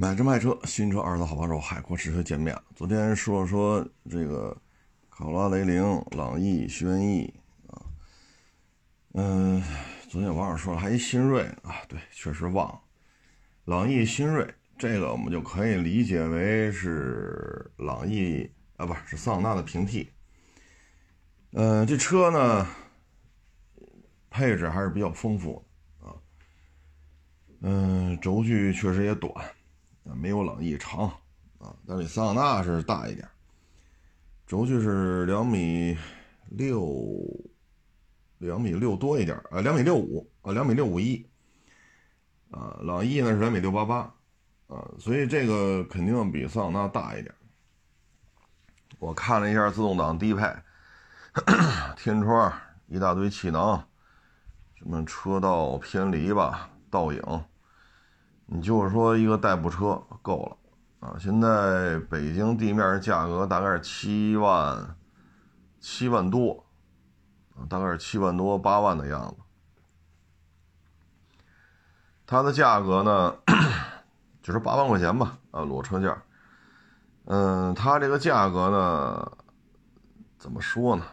买车卖车，新车二手好帮手，海阔试车见面。昨天说了说这个考拉雷凌、朗逸、轩逸啊，嗯，昨天网友说了还一新锐啊，对，确实忘了。朗逸新锐这个我们就可以理解为是朗逸啊，不是是桑塔纳的平替。嗯，这车呢配置还是比较丰富啊，嗯，轴距确实也短。没有朗逸长啊，但是桑塔纳是大一点，轴距是两米六，两米六多一点啊，两米六五啊，两米六五一啊，朗逸呢是两米六八八啊，所以这个肯定比桑塔纳大一点。我看了一下自动挡低配，天窗一大堆气囊，什么车道偏离吧，倒影。你就是说一个代步车够了啊！现在北京地面价格大概是七万，七万多，大概是七万多八万的样子。它的价格呢，就是八万块钱吧，啊，裸车价。嗯，它这个价格呢，怎么说呢？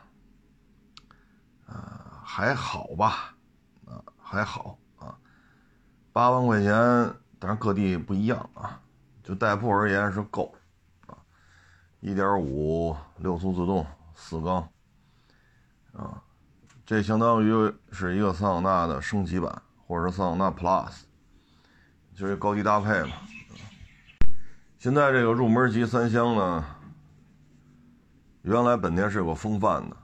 啊，还好吧，啊，还好啊，八万块钱。但是各地不一样啊，就代步而言是够啊，一点五六速自动四缸啊，这相当于是一个桑塔纳的升级版，或者是桑塔纳 Plus，就是高级搭配嘛。现在这个入门级三厢呢，原来本田是有个风范的，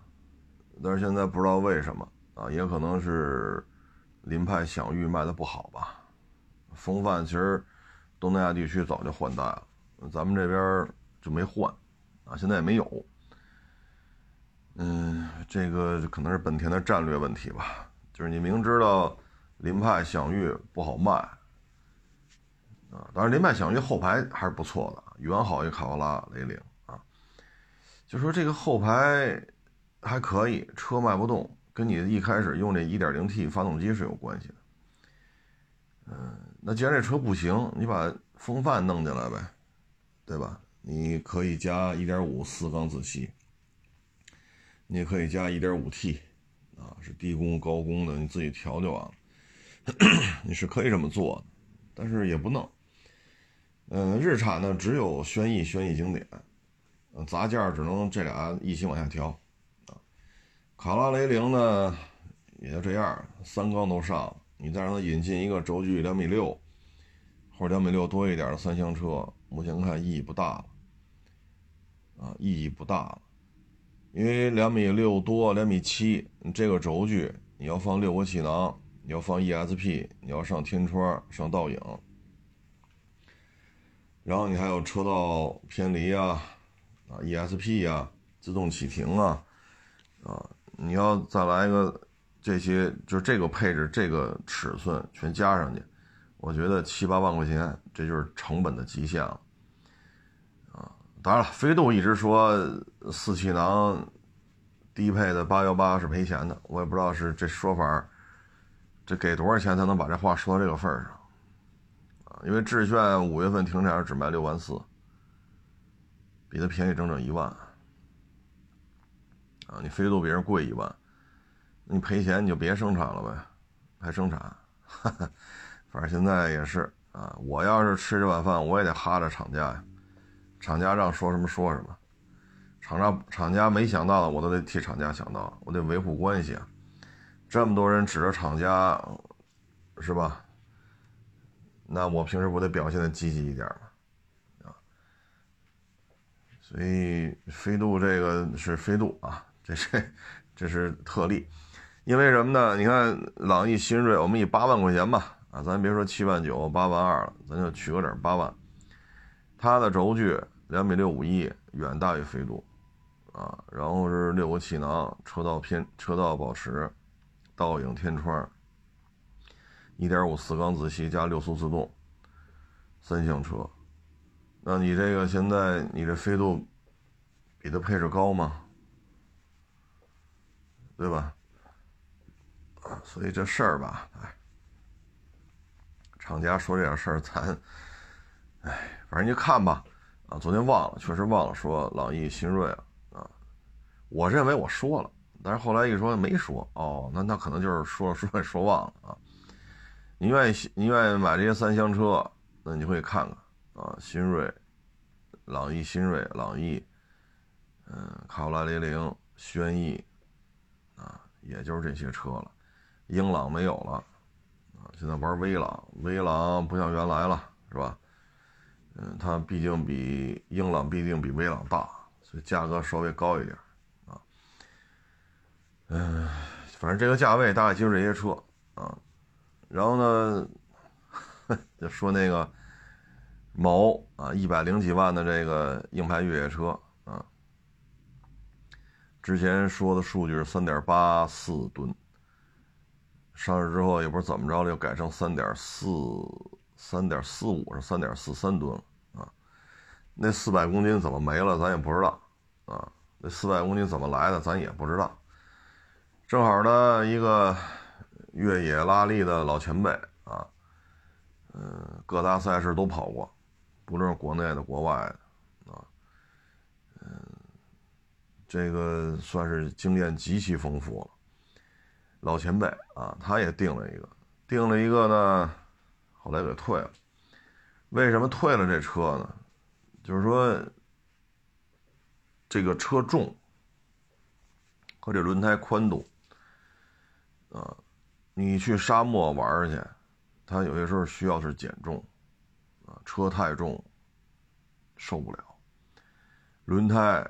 但是现在不知道为什么啊，也可能是凌派享域卖的不好吧。风范其实东南亚地区早就换代了，咱们这边就没换啊，现在也没有。嗯，这个可能是本田的战略问题吧，就是你明知道凌派享域不好卖啊，当然凌派享域后排还是不错的，远好于卡罗拉雷凌啊。就说这个后排还可以，车卖不动，跟你一开始用这 1.0T 发动机是有关系的。嗯，那既然这车不行，你把风范弄进来呗，对吧？你可以加1.5四缸自吸，你也可以加 1.5T，啊，是低功高功的，你自己调就完了。你是可以这么做，但是也不弄。嗯，日产呢只有轩逸、轩逸经典，嗯，杂件只能这俩一起往下调，啊，卡拉雷凌呢也就这样，三缸都上了。你再让它引进一个轴距两米六，或者两米六多一点的三厢车，目前看意义不大了，啊，意义不大了，因为两米六多、两米七，你这个轴距你要放六个气囊，你要放 ESP，你要上天窗、上倒影，然后你还有车道偏离啊，啊，ESP 啊，自动启停啊，啊，你要再来一个。这些就是这个配置、这个尺寸全加上去，我觉得七八万块钱，这就是成本的极限了。啊，当然了，飞度一直说四气囊低配的八幺八是赔钱的，我也不知道是这说法，这给多少钱才能把这话说到这个份上？啊，因为致炫五月份停产只卖六万四，比它便宜整整一万。啊，你飞度比人贵一万。你赔钱你就别生产了呗，还生产，哈哈反正现在也是啊。我要是吃这碗饭，我也得哈着厂家呀。厂家让说什么说什么，厂家厂家没想到的，我都得替厂家想到，我得维护关系啊。这么多人指着厂家，是吧？那我平时不得表现的积极一点吗？啊，所以飞度这个是飞度啊，这是这是特例。因为什么呢？你看朗逸新锐，我们以八万块钱吧，啊，咱别说七万九、八万二了，咱就取个整，八万。它的轴距两米六五一，远大于飞度，啊，然后是六个气囊，车道偏车道保持，倒影天窗，一点五四缸自吸加六速自动，三厢车。那你这个现在你这飞度比它配置高吗？对吧？所以这事儿吧，哎，厂家说这点事儿，咱哎，反正你看吧，啊，昨天忘了，确实忘了说朗逸新锐了啊。我认为我说了，但是后来一说没说，哦，那那可能就是说了 说说忘了啊。你愿意你愿意买这些三厢车，那你可以看看啊，新锐、朗逸、新锐、朗逸，嗯，卡罗拉雷凌、轩逸，啊，也就是这些车了。英朗没有了，啊，现在玩威朗，威朗不像原来了，是吧？嗯，它毕竟比英朗毕竟比威朗大，所以价格稍微高一点，啊，嗯，反正这个价位大概就是这些车，啊。然后呢，就说那个某啊，一百零几万的这个硬派越野车啊，之前说的数据是三点八四吨，上市之后也不知道怎么着了，又改成三点四三点四五是三点四三吨了啊，那四百公斤怎么没了，咱也不知道啊，那四百公斤怎么来的，咱也不知道，正好呢一个。越野拉力的老前辈啊，嗯，各大赛事都跑过，不论是国内的、国外的，啊，嗯，这个算是经验极其丰富了。老前辈啊，他也定了一个，定了一个呢，后来给退了。为什么退了这车呢？就是说，这个车重和这轮胎宽度，啊。你去沙漠玩去，它有些时候需要是减重，啊，车太重，受不了。轮胎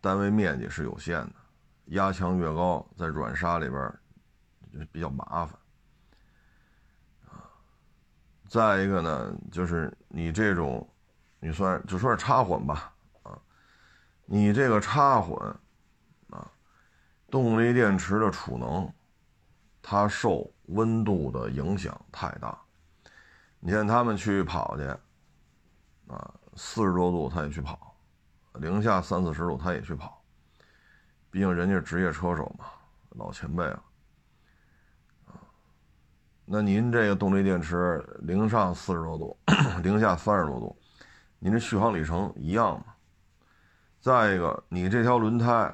单位面积是有限的，压强越高，在软沙里边就比较麻烦，啊。再一个呢，就是你这种，你算就算是插混吧，啊，你这个插混，啊，动力电池的储能。它受温度的影响太大，你看他们去跑去，啊，四十多度他也去跑，零下三四十度他也去跑，毕竟人家是职业车手嘛，老前辈，啊，那您这个动力电池零上四十多度，零下三十多度，您这续航里程一样吗？再一个，你这条轮胎，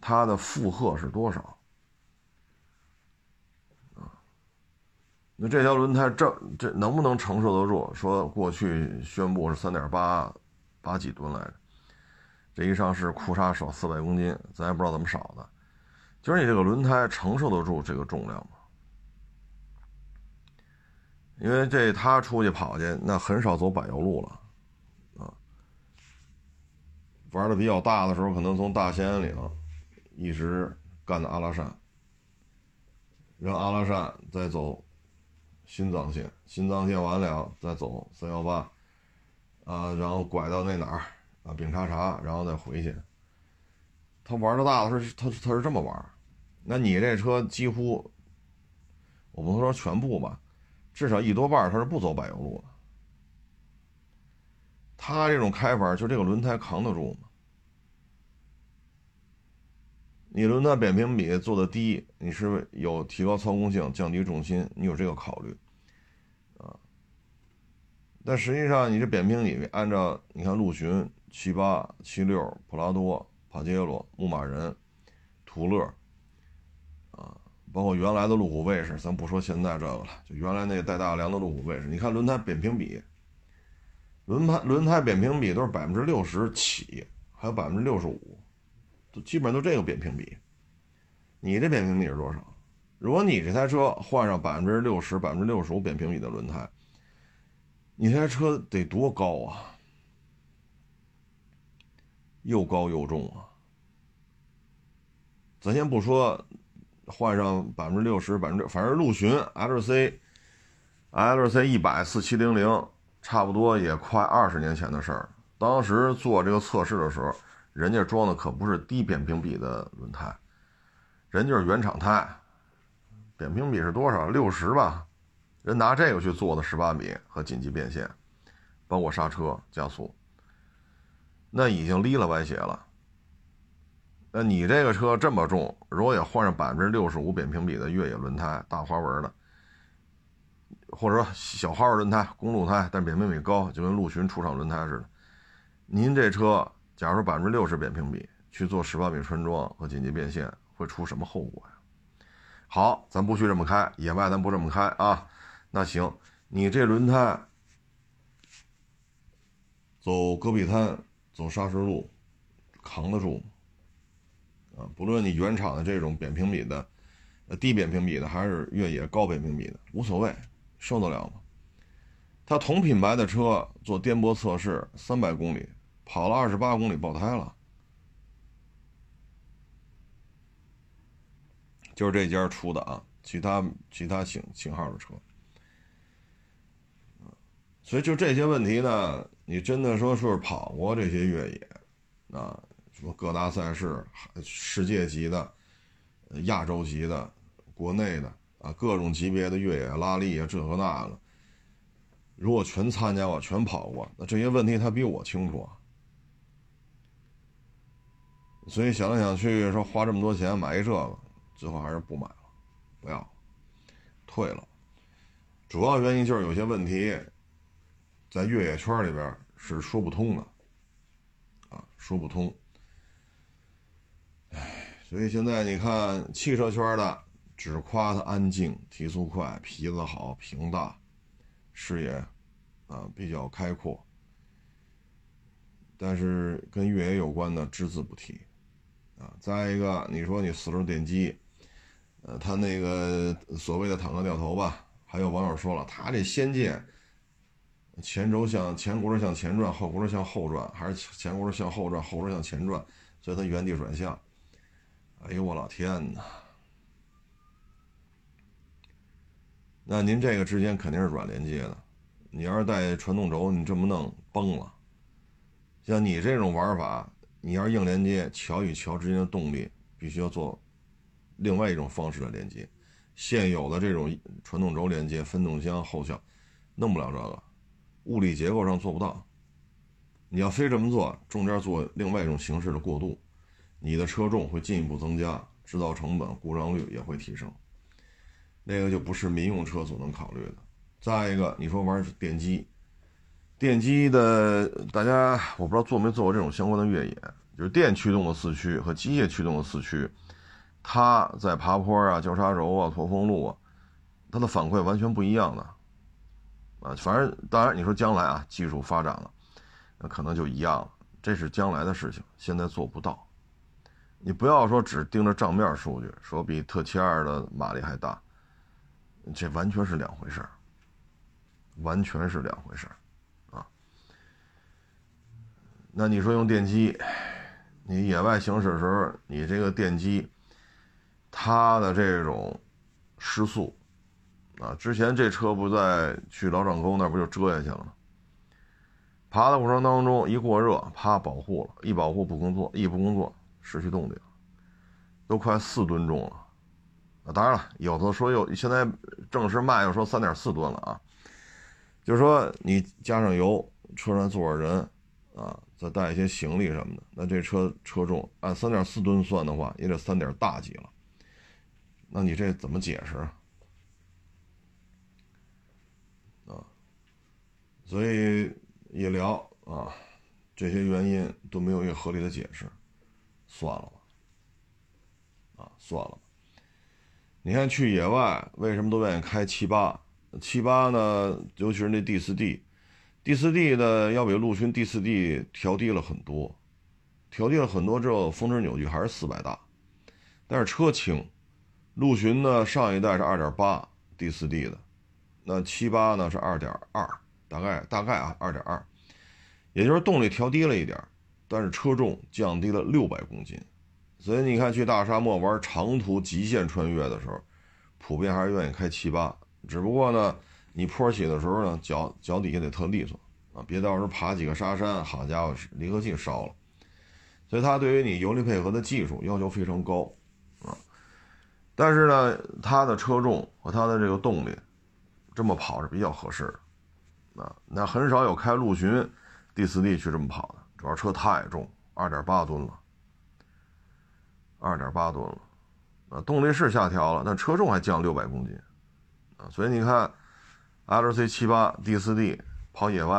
它的负荷是多少？那这条轮胎这这能不能承受得住？说过去宣布是三点八八几吨来着，这一上市，库嚓少四百公斤，咱也不知道怎么少的。就是你这个轮胎承受得住这个重量吗？因为这他出去跑去，那很少走柏油路了，啊，玩的比较大的时候，可能从大兴安岭一直干到阿拉善，然后阿拉善再走。新藏线，新藏线完了再走三幺八，啊，然后拐到那哪儿啊，丙察察，然后再回去。他玩的大的是他他是这么玩，那你这车几乎，我不能说全部吧，至少一多半他是不走柏油路的。他这种开法，就这个轮胎扛得住吗？你轮胎扁平比做的低，你是有提高操控性、降低重心，你有这个考虑，啊？但实际上，你这扁平比按照你看，陆巡、七八、七六、普拉多、帕杰罗、牧马人、途乐，包括原来的路虎卫士，咱不说现在这个了，就原来那个带大梁的路虎卫士，你看轮胎扁平比，轮胎轮胎扁平比都是百分之六十起，还有百分之六十五。都基本上都这个扁平比，你这扁平比是多少？如果你这台车换上百分之六十、百分之六十五扁平比的轮胎，你这台车得多高啊？又高又重啊！咱先不说换上百分之六十、百分之，反正陆巡 LC LC 一百四七零零，差不多也快二十年前的事儿。当时做这个测试的时候。人家装的可不是低扁平比的轮胎，人就是原厂胎，扁平比是多少？六十吧。人拿这个去做的十八米和紧急变线，包括刹车加速，那已经离了歪斜了。那你这个车这么重，如果也换上百分之六十五扁平比的越野轮胎，大花纹的，或者说小号轮胎、公路胎，但扁平比高，就跟陆巡出厂轮胎似的。您这车，假如说百分之六十扁平比，去做十八米穿桩和紧急变线，会出什么后果呀？好，咱不许这么开，野外咱不这么开啊。那行，你这轮胎走戈壁滩、走砂石路，扛得住吗啊？不论你原厂的这种扁平比的。低扁平比的还是越野高扁平比的无所谓，受得了吗？他同品牌的车做颠簸测试，三百公里跑了二十八公里爆胎了，就是这家出的啊，其他其他型型号的车，所以就这些问题呢，你真的说是跑过这些越野啊，什么各大赛事、世界级的、亚洲级的。国内的啊，各种级别的越野拉力啊，这和那个，如果全参加过、全跑过，那这些问题他比我清楚啊。所以想来想去，说花这么多钱买一这个，最后还是不买了，不要，退了。主要原因就是有些问题，在越野圈里边是说不通的，啊，说不通。所以现在你看汽车圈的。只夸它安静、提速快、皮子好、屏大、视野啊比较开阔，但是跟越野有关的只字不提啊。再一个，你说你四轮电机，呃，它那个所谓的坦克掉头吧，还有网友说了，它这仙剑前轴向前轱辘向前转，后轱辘向后转，还是前轱辘向后转，后轱辘向前转，所以它原地转向。哎呦我老天呐！那您这个之间肯定是软连接的，你要是带传动轴，你这么弄崩了。像你这种玩法，你要是硬连接，桥与桥之间的动力必须要做另外一种方式的连接。现有的这种传动轴连接，分动箱后效，弄不了这个，物理结构上做不到。你要非这么做，中间做另外一种形式的过渡，你的车重会进一步增加，制造成本、故障率也会提升。那个就不是民用车所能考虑的。再一个，你说玩电机，电机的大家我不知道做没做过这种相关的越野，就是电驱动的四驱和机械驱动的四驱，它在爬坡啊、交叉轴啊、驼峰路啊，它的反馈完全不一样的。啊，反正当然你说将来啊，技术发展了，那可能就一样了。这是将来的事情，现在做不到。你不要说只盯着账面数据，说比特七二的马力还大。这完全是两回事儿，完全是两回事儿，啊！那你说用电机，你野外行驶的时候，你这个电机，它的这种失速，啊，之前这车不在去老掌沟那不就折下去了吗？爬的过程当中一过热，啪保护了，一保护不工作，一不工作失去动力了，都快四吨重了。啊，当然了，有的说又现在正式卖又说三点四吨了啊，就是说你加上油，车上坐着人，啊，再带一些行李什么的，那这车车重按三点四吨算的话，也得三点大几了。那你这怎么解释啊？所以一聊啊，这些原因都没有一个合理的解释，算了吧，啊，算了。你看去野外为什么都愿意开七八？七八呢，尤其是那 D 四 D，D 四 D 呢要比陆巡 D 四 D 调低了很多，调低了很多之后，峰值扭矩还是四百大，但是车轻。陆巡呢，上一代是二点八 D 四 D 的，那七八呢是二点二，大概大概啊二点二，也就是动力调低了一点，但是车重降低了六百公斤。所以你看，去大沙漠玩长途极限穿越的时候，普遍还是愿意开七八。只不过呢，你坡起的时候呢，脚脚底下得特利索啊，别到时候爬几个沙山，好家伙，离合器烧了。所以它对于你油离配合的技术要求非常高啊。但是呢，它的车重和它的这个动力，这么跑是比较合适的啊。那很少有开陆巡 D 四 D 去这么跑的，主要车太重，二点八吨了。二点八吨了，啊，动力是下调了，但车重还降六百公斤，啊，所以你看，LC 七八 D 四 D 跑野外，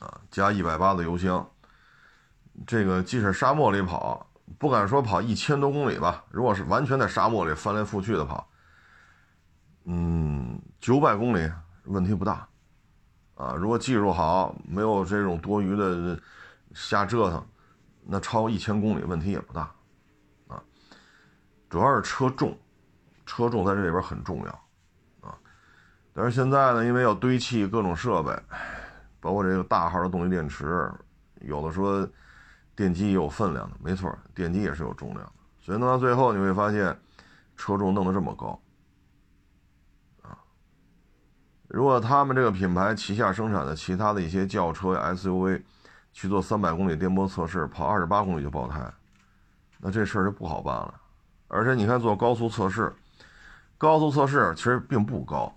啊，加一百八的油箱，这个即使沙漠里跑，不敢说跑一千多公里吧，如果是完全在沙漠里翻来覆去的跑，嗯，九百公里问题不大，啊，如果技术好，没有这种多余的瞎折腾，那超一千公里问题也不大，啊，主要是车重，车重在这里边很重要。啊但是现在呢，因为要堆砌各种设备，包括这个大号的动力电池，有的说电机也有分量的，没错，电机也是有重量的。所以弄到最后，你会发现车重弄得这么高啊！如果他们这个品牌旗下生产的其他的一些轿车、SUV 去做三百公里颠簸测试，跑二十八公里就爆胎，那这事儿就不好办了。而且你看做高速测试，高速测试其实并不高。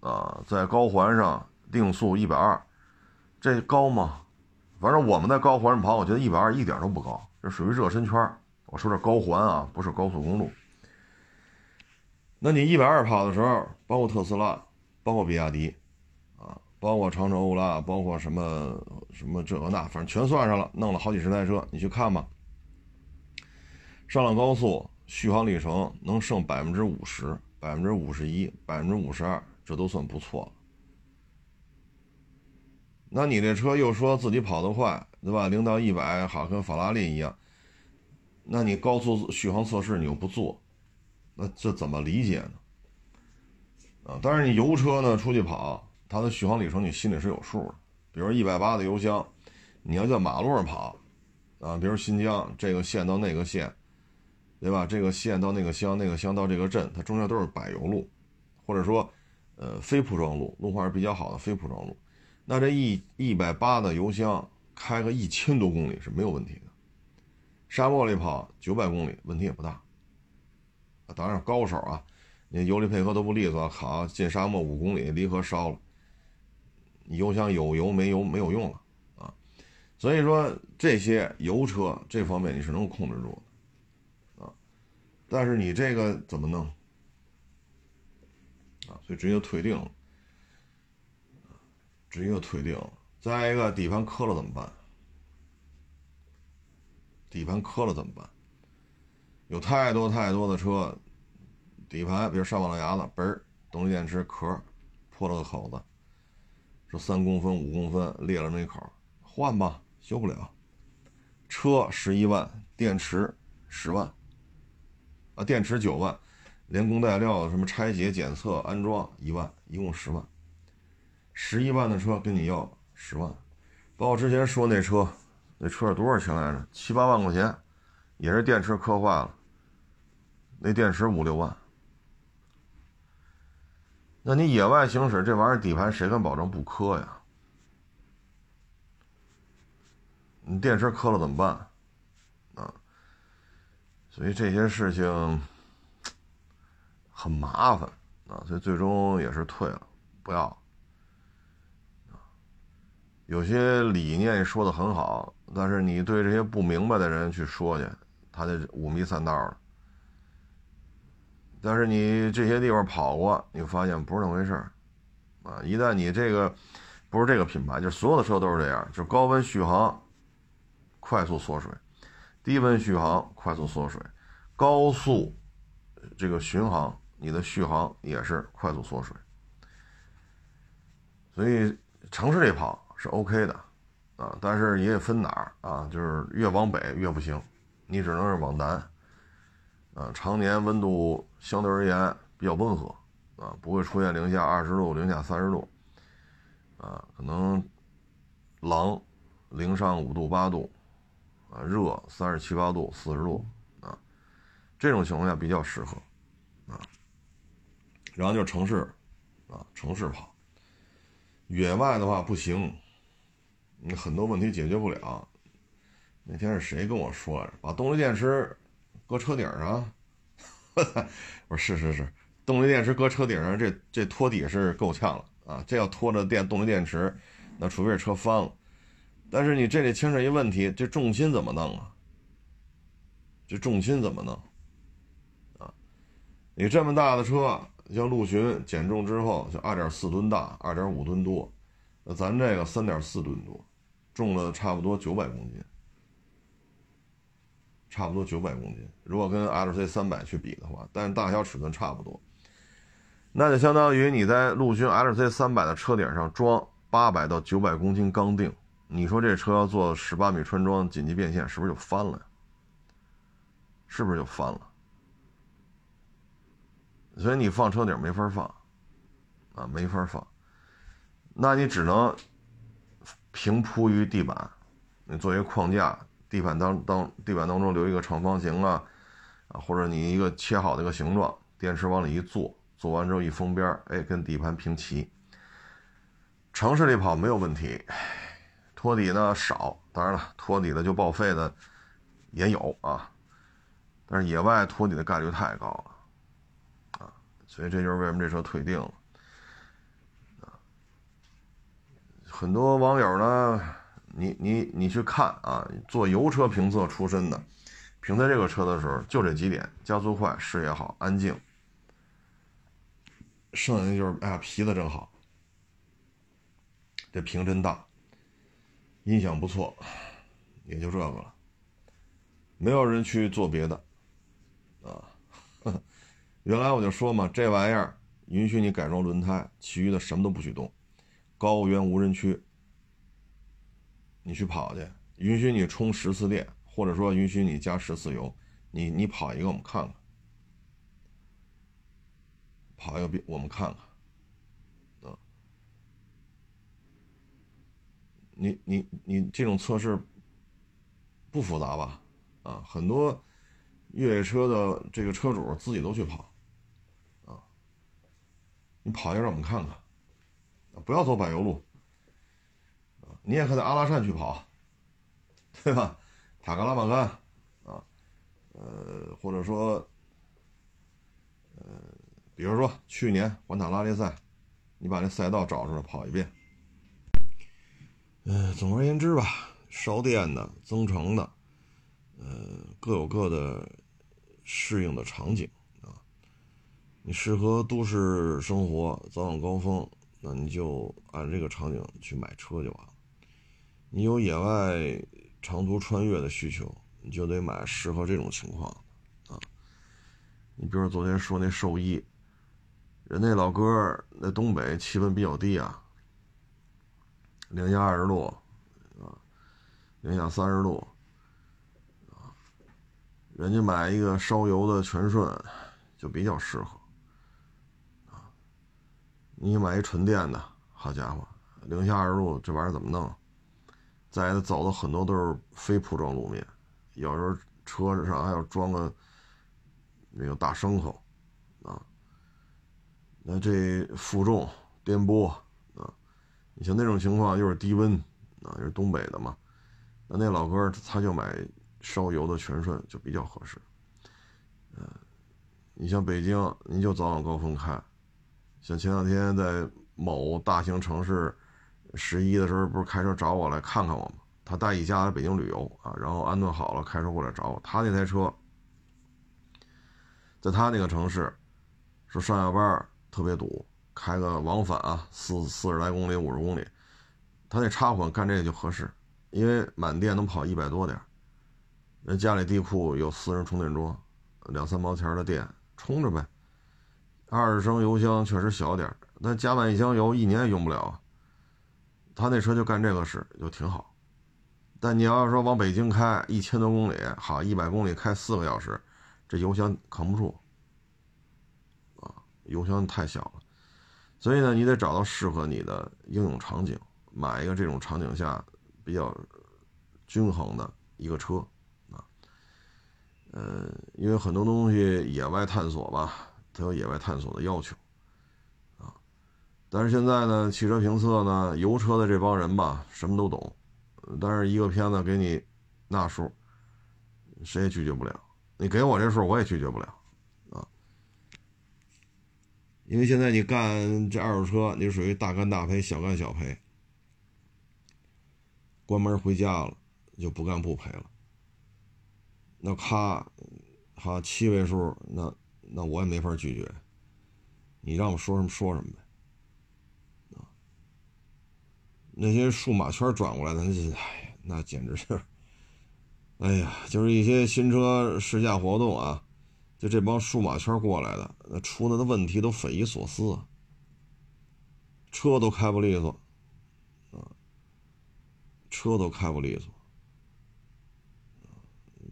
啊，在高环上定速一百二，这高吗？反正我们在高环上跑，我觉得一百二一点都不高，这属于热身圈。我说这高环啊，不是高速公路。那你一百二跑的时候，包括特斯拉，包括比亚迪，啊，包括长城欧拉，包括什么什么这个那，反正全算上了，弄了好几十台车，你去看吧。上了高速，续航里程能剩百分之五十、百分之五十一、百分之五十二。这都算不错了。那你这车又说自己跑得快，对吧？零到一百好跟法拉利一样。那你高速续航测试你又不做，那这怎么理解呢？啊，但是你油车呢出去跑，它的续航里程你心里是有数的。比如一百八的油箱，你要在马路上跑，啊，比如新疆这个县到那个县，对吧？这个县到那个乡，那个乡到这个镇，它中间都是柏油路，或者说。呃，非铺装路路况是比较好的非铺装路，那这一一百八的油箱开个一千多公里是没有问题的。沙漠里跑九百公里问题也不大。啊，当然高手啊，你油离配合都不利索，好进沙漠五公里离合烧了，你油箱有油没油没有用了啊。所以说这些油车这方面你是能控制住的啊，但是你这个怎么弄？啊，所以直接退定了，直接就退定了。再一个，底盘磕了怎么办？底盘磕了怎么办？有太多太多的车，底盘比如上马路牙子，嘣儿，动力电池壳破了个口子，说三公分、五公分裂了那口，换吧，修不了。车十一万，电池十万，啊，电池九万。连工带料什么拆解、检测、安装一万，一共十万。十一万的车跟你要十万，包括之前说那车，那车是多少钱来着？七八万块钱，也是电池磕坏了。那电池五六万。那你野外行驶这玩意儿底盘谁敢保证不磕呀？你电池磕了怎么办？啊，所以这些事情。很麻烦啊，所以最终也是退了，不要。有些理念说的很好，但是你对这些不明白的人去说去，他就五迷三道的。但是你这些地方跑过，你发现不是那么回事儿啊！一旦你这个不是这个品牌，就所有的车都是这样，就高温续航快速缩水，低温续航快速缩水，高速这个巡航。你的续航也是快速缩水，所以城市里跑是 OK 的，啊，但是也分哪儿啊，就是越往北越不行，你只能是往南，啊，常年温度相对而言比较温和，啊，不会出现零下二十度、零下三十度，啊，可能冷零上五度八度，啊，热三十七八度、四十度，啊，这种情况下比较适合，啊。然后就是城市，啊，城市跑。野外的话不行，你很多问题解决不了。那天是谁跟我说来着？把动力电池搁车顶上。我说是是是，动力电池搁车顶上，这这拖底是够呛了啊！这要拖着电动力电池，那除非是车翻了。但是你这里牵扯一问题，这重心怎么弄啊？这重心怎么弄？啊，你这么大的车。像陆巡减重之后，就二点四吨大，二点五吨多，那咱这个三点四吨多，重了差不多九百公斤，差不多九百公斤。如果跟 LC 三百去比的话，但是大小尺寸差不多，那就相当于你在陆巡 LC 三百的车顶上装八百到九百公斤钢锭，你说这车要做十八米穿桩紧急变线，是不是就翻了呀？是不是就翻了？所以你放车顶没法放，啊，没法放，那你只能平铺于地板，你作为框架，地板当当地板当中留一个长方形啊，啊，或者你一个切好的一个形状，电池往里一坐，做完之后一封边，哎，跟底盘平齐。城市里跑没有问题，托底呢少，当然了，托底的就报废的也有啊，但是野外托底的概率太高了。啊所以这就是为什么这车退订了，啊，很多网友呢，你你你去看啊，做油车评测出身的，评测这个车的时候就这几点：加速快、视野好、安静。剩下的就是哎呀，皮子真好，这屏真大，音响不错，也就这个了，没有人去做别的，啊。原来我就说嘛，这玩意儿允许你改装轮胎，其余的什么都不许动。高原无人区，你去跑去，允许你充十次电，或者说允许你加十次油，你你跑一个我们看看，跑一个我们看看，啊，你你你这种测试不复杂吧？啊，很多越野车的这个车主自己都去跑。啊你跑一下让我们看看，不要走柏油路，你也可以在阿拉善去跑，对吧？塔克拉玛干，啊，呃，或者说，呃，比如说去年环塔拉力赛，你把那赛道找出来跑一遍。嗯，总而言之吧，烧电的、增程的，呃，各有各的适应的场景啊。你适合都市生活，早晚高峰，那你就按这个场景去买车就完了。你有野外长途穿越的需求，你就得买适合这种情况啊。你比如昨天说那兽医，人那老哥那东北气温比较低啊，零下二十度啊，零下三十度啊，人家买一个烧油的全顺就比较适合。啊你买一纯电的，好家伙，零下二十度，这玩意儿怎么弄？再的走的很多都是非铺装路面，有时候车子上还要装个那个大牲口啊。那这负重、颠簸啊，你像那种情况又是低温啊，又是东北的嘛，那那老哥他就买烧油的全顺就比较合适。嗯，你像北京，你就早晚高峰开。像前两天在某大型城市十一的时候，不是开车找我来看看我吗？他带一家来北京旅游啊，然后安顿好了，开车过来找我。他那台车在他那个城市，说上下班特别堵，开个往返啊，四四十来公里、五十公里，他那插混干这个就合适，因为满电能跑一百多点。人家里地库有私人充电桩，两三毛钱的电充着呗。二十升油箱确实小点但加满一箱油一年也用不了啊。他那车就干这个事，就挺好。但你要说往北京开一千多公里，好一百公里开四个小时，这油箱扛不住啊，油箱太小了。所以呢，你得找到适合你的应用场景，买一个这种场景下比较均衡的一个车啊。呃，因为很多东西野外探索吧。它有野外探索的要求，但是现在呢，汽车评测呢，油车的这帮人吧，什么都懂，但是一个片子给你那数，谁也拒绝不了。你给我这数，我也拒绝不了，啊，因为现在你干这二手车，你属于大干大赔，小干小赔，关门回家了就不干不赔了。那咔，好七位数那。那我也没法拒绝，你让我说什么说什么呗。啊，那些数码圈转过来的，那，那简直是，哎呀，就是一些新车试驾活动啊，就这帮数码圈过来的，那出的的问题都匪夷所思，车都开不利索，啊，车都开不利索。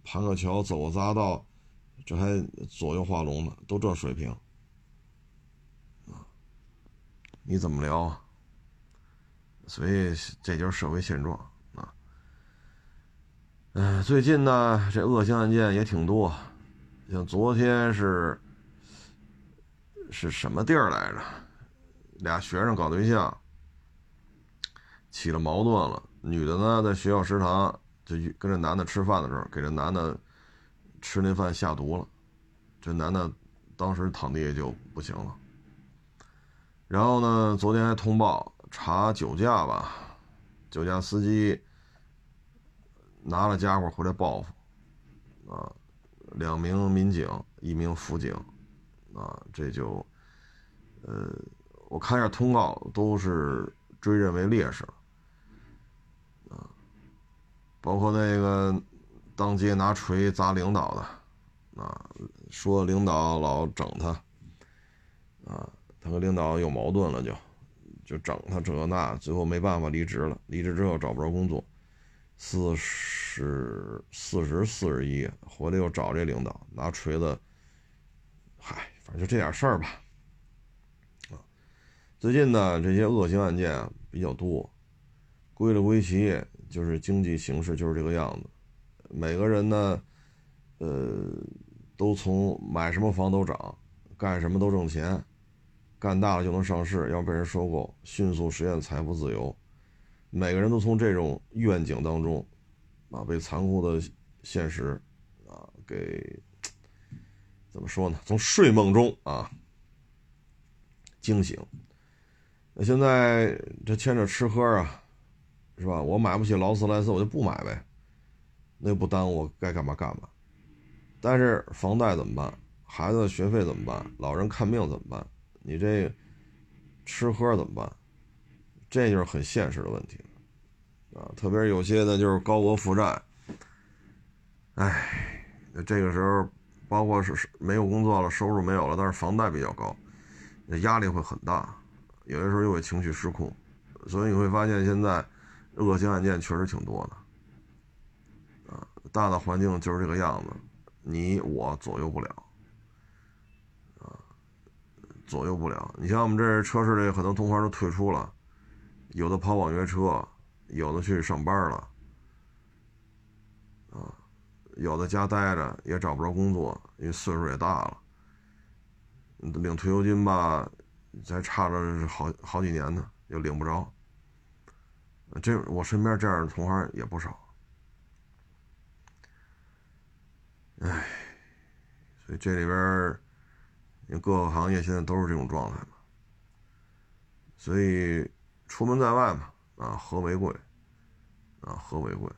盘个桥，走个匝道，这还左右画龙呢，都这水平，啊，你怎么聊啊？所以这就是社会现状啊。嗯，最近呢，这恶性案件也挺多，像昨天是是什么地儿来着？俩学生搞对象，起了矛盾了，女的呢在学校食堂。就跟这男的吃饭的时候，给这男的吃那饭下毒了，这男的当时躺地下就不行了。然后呢，昨天还通报查酒驾吧，酒驾司机拿了家伙回来报复，啊，两名民警，一名辅警，啊，这就，呃，我看一下通告，都是追认为烈士了。包括那个当街拿锤砸领导的，啊，说领导老整他，啊，他和领导有矛盾了，就就整他这那，最后没办法离职了。离职之后找不着工作，四十四十四十一回来又找这领导拿锤子，嗨，反正就这点事儿吧。啊，最近呢这些恶性案件啊比较多，归了归齐。就是经济形势就是这个样子，每个人呢，呃，都从买什么房都涨，干什么都挣钱，干大了就能上市，要被人收购，迅速实现财富自由。每个人都从这种愿景当中，啊，被残酷的现实，啊，给怎么说呢？从睡梦中啊惊醒。那现在这牵着吃喝啊。是吧？我买不起劳斯莱斯，我就不买呗，那不耽误我该干嘛干嘛。但是房贷怎么办？孩子的学费怎么办？老人看病怎么办？你这吃喝怎么办？这就是很现实的问题啊！特别是有些呢，就是高额负债，哎，这个时候包括是没有工作了，收入没有了，但是房贷比较高，那压力会很大，有的时候又会情绪失控，所以你会发现现在。恶性案件确实挺多的，啊，大的环境就是这个样子，你我左右不了，左右不了。你像我们这车市里很多同行都退出了，有的跑网约车，有的去上班了，啊，有的家待着也找不着工作，因为岁数也大了，领退休金吧，再差着好好几年呢，又领不着。这我身边这样的同行也不少，唉，所以这里边，因为各个行业现在都是这种状态嘛。所以出门在外嘛，啊，和为贵，啊，和为贵。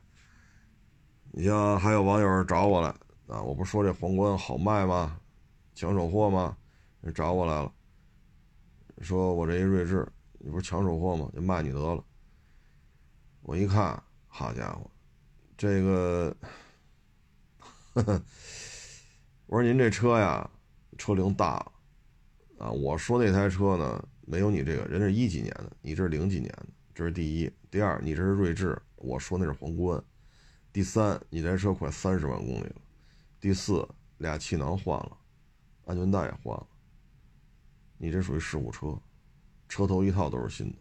你像还有网友找我来，啊，我不是说这皇冠好卖吗？抢手货吗？找我来了，说我这一锐志，你不是抢手货吗？就卖你得了。我一看，好家伙，这个，我说您这车呀，车龄大了，啊，我说那台车呢，没有你这个人是一几年的，你这是零几年的，这是第一。第二，你这是锐志，我说那是皇冠。第三，你这车快三十万公里了。第四，俩气囊换了，安全带也换了，你这属于事故车，车头一套都是新的。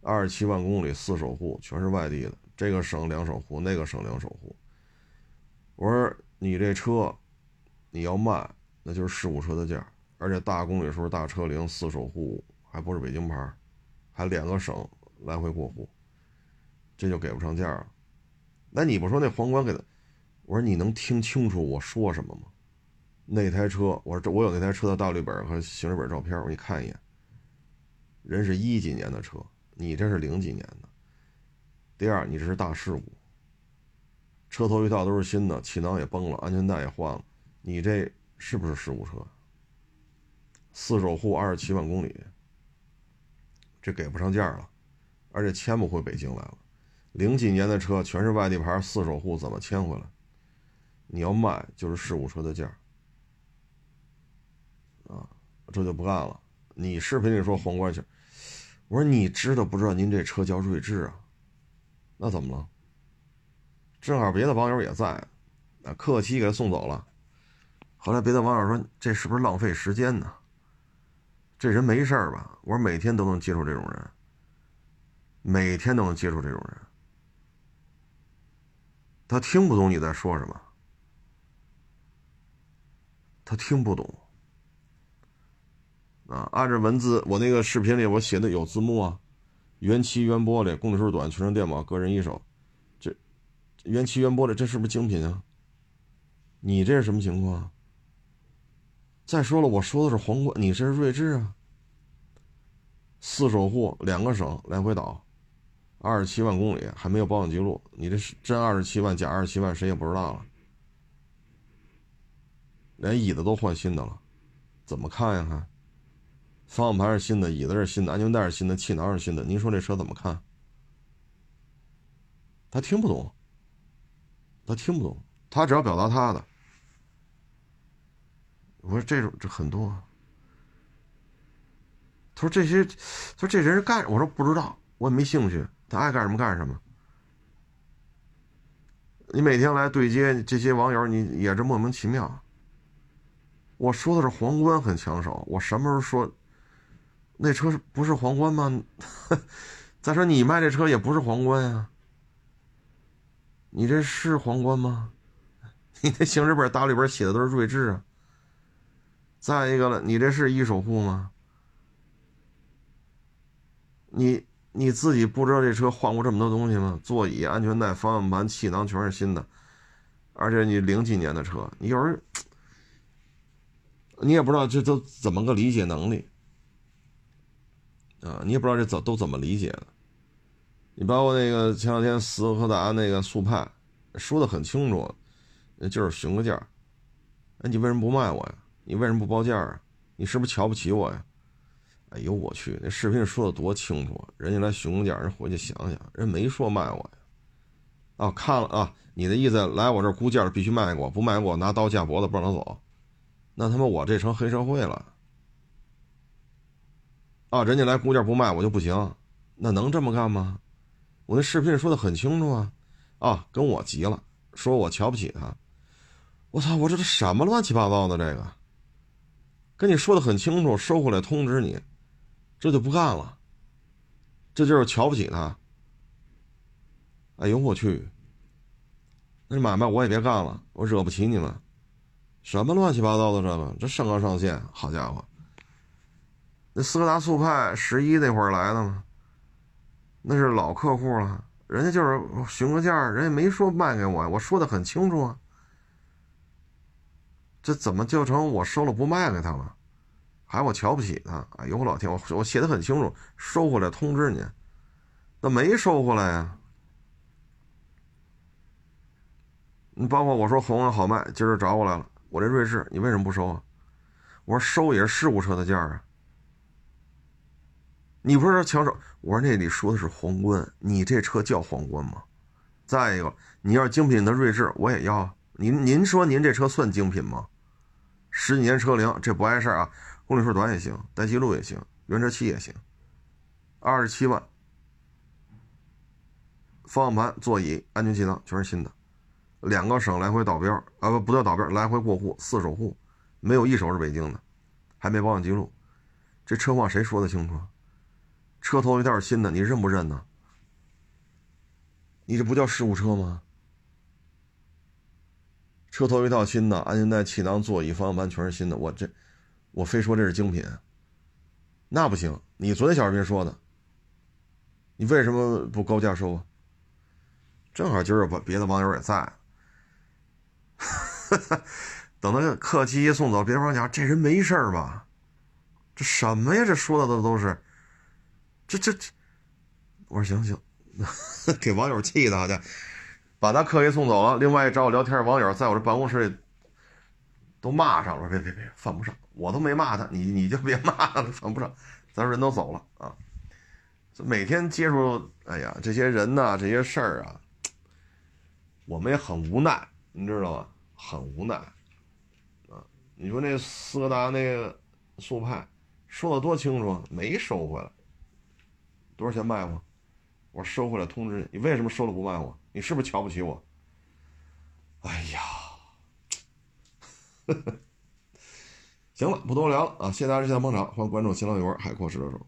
二十七万公里，四手户，全是外地的，这个省两手户，那个省两手户。我说你这车，你要卖，那就是事故车的价，而且大公里数、大车龄、四手户，还不是北京牌，还两个省来回过户，这就给不上价了。那你不说那皇冠给他？我说你能听清楚我说什么吗？那台车，我说这我有那台车的大绿本和行驶本照片，我给你看一眼。人是一几年的车。你这是零几年的，第二，你这是大事故，车头一套都是新的，气囊也崩了，安全带也换了，你这是不是事故车？四手户二十七万公里，这给不上价了，而且迁不回北京来了。零几年的车全是外地牌，四手户怎么迁回来？你要卖就是事故车的价，啊，这就不干了。你视频里说皇冠去，我说你知道不知道？您这车叫锐志啊，那怎么了？正好别的网友也在，啊，客气给他送走了。后来别的网友说这是不是浪费时间呢？这人没事吧？我说每天都能接触这种人，每天都能接触这种人，他听不懂你在说什么，他听不懂。啊，按照文字，我那个视频里我写的有字幕啊，原漆原玻璃，公里数短，全程电保，个人一手，这原漆原玻璃，这是不是精品啊？你这是什么情况？再说了，我说的是皇冠，你这是锐志啊，四手户，两个省来回倒，二十七万公里，还没有保养记录，你这是真二十七万假二十七万，谁也不知道了，连椅子都换新的了，怎么看呀？还？方向盘是新的，椅子是新的，安全带是新的，气囊是新的。您说这车怎么看？他听不懂，他听不懂，他只要表达他的。我说这种这很多。啊他说这些，他说这人是干，我说不知道，我也没兴趣，他爱干什么干什么。你每天来对接这些网友，你也是莫名其妙。我说的是皇冠很抢手，我什么时候说？那车不是皇冠吗？再说你卖这车也不是皇冠呀，你这是皇冠吗？你那行驶本大里边写的都是锐志啊。再一个了，你这是一手户吗？你你自己不知道这车换过这么多东西吗？座椅、安全带、方向盘、气囊全是新的，而且你零几年的车，你有时 你也不知道这都怎么个理解能力。啊，你也不知道这怎都怎么理解的。你包括那个前两天斯柯达那个速派，说的很清楚，就是询个价。哎，你为什么不卖我呀？你为什么不报价啊？你是不是瞧不起我呀？哎呦我去，那视频说的多清楚，人家来询价，人回去想想，人没说卖我呀。啊，看了啊，你的意思来我这估价必须卖给我，不卖给我拿刀架脖子不让他走，那他妈我这成黑社会了。啊，人家来估价不卖我就不行，那能这么干吗？我那视频说的很清楚啊，啊，跟我急了，说我瞧不起他，我操，我这都什么乱七八糟的这个，跟你说的很清楚，收回来通知你，这就不干了，这就是瞧不起他。哎呦我去，那买卖我也别干了，我惹不起你们，什么乱七八糟的这个，这上纲上线，好家伙！那斯柯达速派十一那会儿来的嘛，那是老客户了，人家就是询个价，人家没说卖给我，我说的很清楚啊。这怎么就成我收了不卖给他了？还我瞧不起他？哎呦我老天，我我写的很清楚，收回来通知你。那没收回来呀？你包括我说红好卖，今儿找我来了，我这锐志你为什么不收啊？我说收也是事故车的价啊。你不是说抢手？我说那里说的是皇冠，你这车叫皇冠吗？再一个，你要精品的锐志，我也要。您您说您这车算精品吗？十几年车龄，这不碍事啊，公里数短也行，带记录也行，原车漆也行。二十七万，方向盘、座椅、安全气囊全是新的，两个省来回倒标啊不不叫倒标，来回过户，四手户，没有一手是北京的，还没保养记录，这车况谁说的清楚？车头一套新的，你认不认呢？你这不叫事故车吗？车头一套新的，安全带、气囊、座椅、方向盘全是新的，我这，我非说这是精品，那不行。你昨天小视频说的，你为什么不高价收啊？正好今儿把别的网友也在，等他客气一送走，别人讲这人没事吧？这什么呀？这说的都都是。这这这，我说行行，给网友气的，好家伙，把他客给送走了。另外找我聊天网友在我这办公室里都骂上了，别别别，犯不上我都没骂他，你你就别骂了，犯不上。咱人都走了啊，每天接触，哎呀，这些人呐，这些事儿啊，我们也很无奈，你知道吧？很无奈啊。你说那斯柯达那个速派说的多清楚，没收回来，多少钱卖我？我收回来通知你，你为什么收了不卖我？你是不是瞧不起我？哎呀，行了，不多聊了啊！谢谢大家这次捧场，欢迎关注新浪微博海阔石榴手。